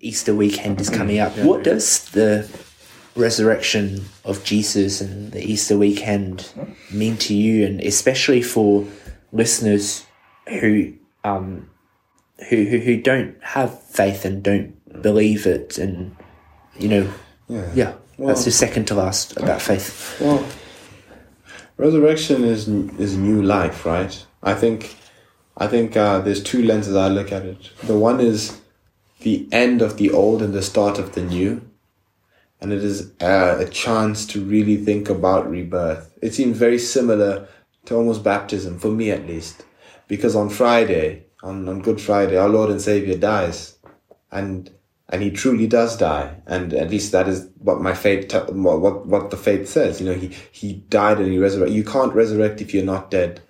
Easter weekend is coming up. What does the resurrection of Jesus and the Easter weekend mean to you, and especially for listeners who um who who, who don't have faith and don't believe it, and you know, Yeah. yeah, that's the second to last about faith. Well, resurrection is is new life, right? I think, I think uh, there's two lenses I look at it. The one is the end of the old and the start of the new, and it is uh, a chance to really think about rebirth. It seems very similar to almost baptism for me, at least, because on Friday, on on Good Friday, our Lord and Savior dies, and and he truly does die. And at least that is what my faith what what the faith says. You know he he died and he resurrected. You can't resurrect if you're not dead.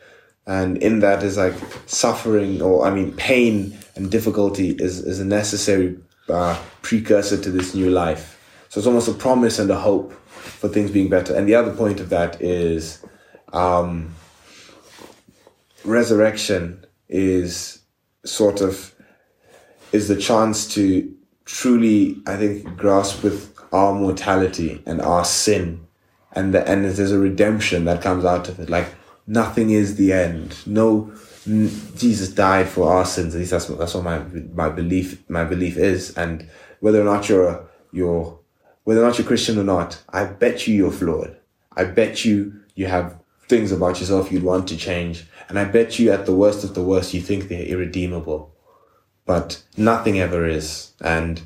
And in that is like suffering or i mean pain and difficulty is is a necessary uh, precursor to this new life. So it's almost a promise and a hope for things being better. And the other point of that is um resurrection is sort of is the chance to truly, I think, grasp with our mortality and our sin, and the, and there's a redemption that comes out of it. Like nothing is the end. No, Jesus died for our sins. At least that's what, that's what my my belief my belief is. And whether or not you're a, you're whether or not you're Christian or not, I bet you you're flawed. I bet you you have things about yourself you'd want to change, and I bet you at the worst of the worst you think they're irredeemable but nothing ever is. And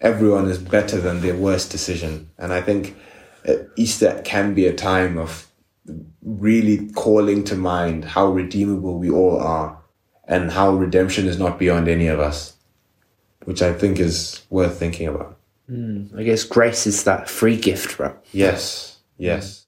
everyone is better than their worst decision. And I think uh, Easter can be a time of really calling to mind how redeemable we all are and how redemption is not beyond any of us, which I think is worth thinking about. Hmm, I guess grace is that free gift, right? Yes, yes.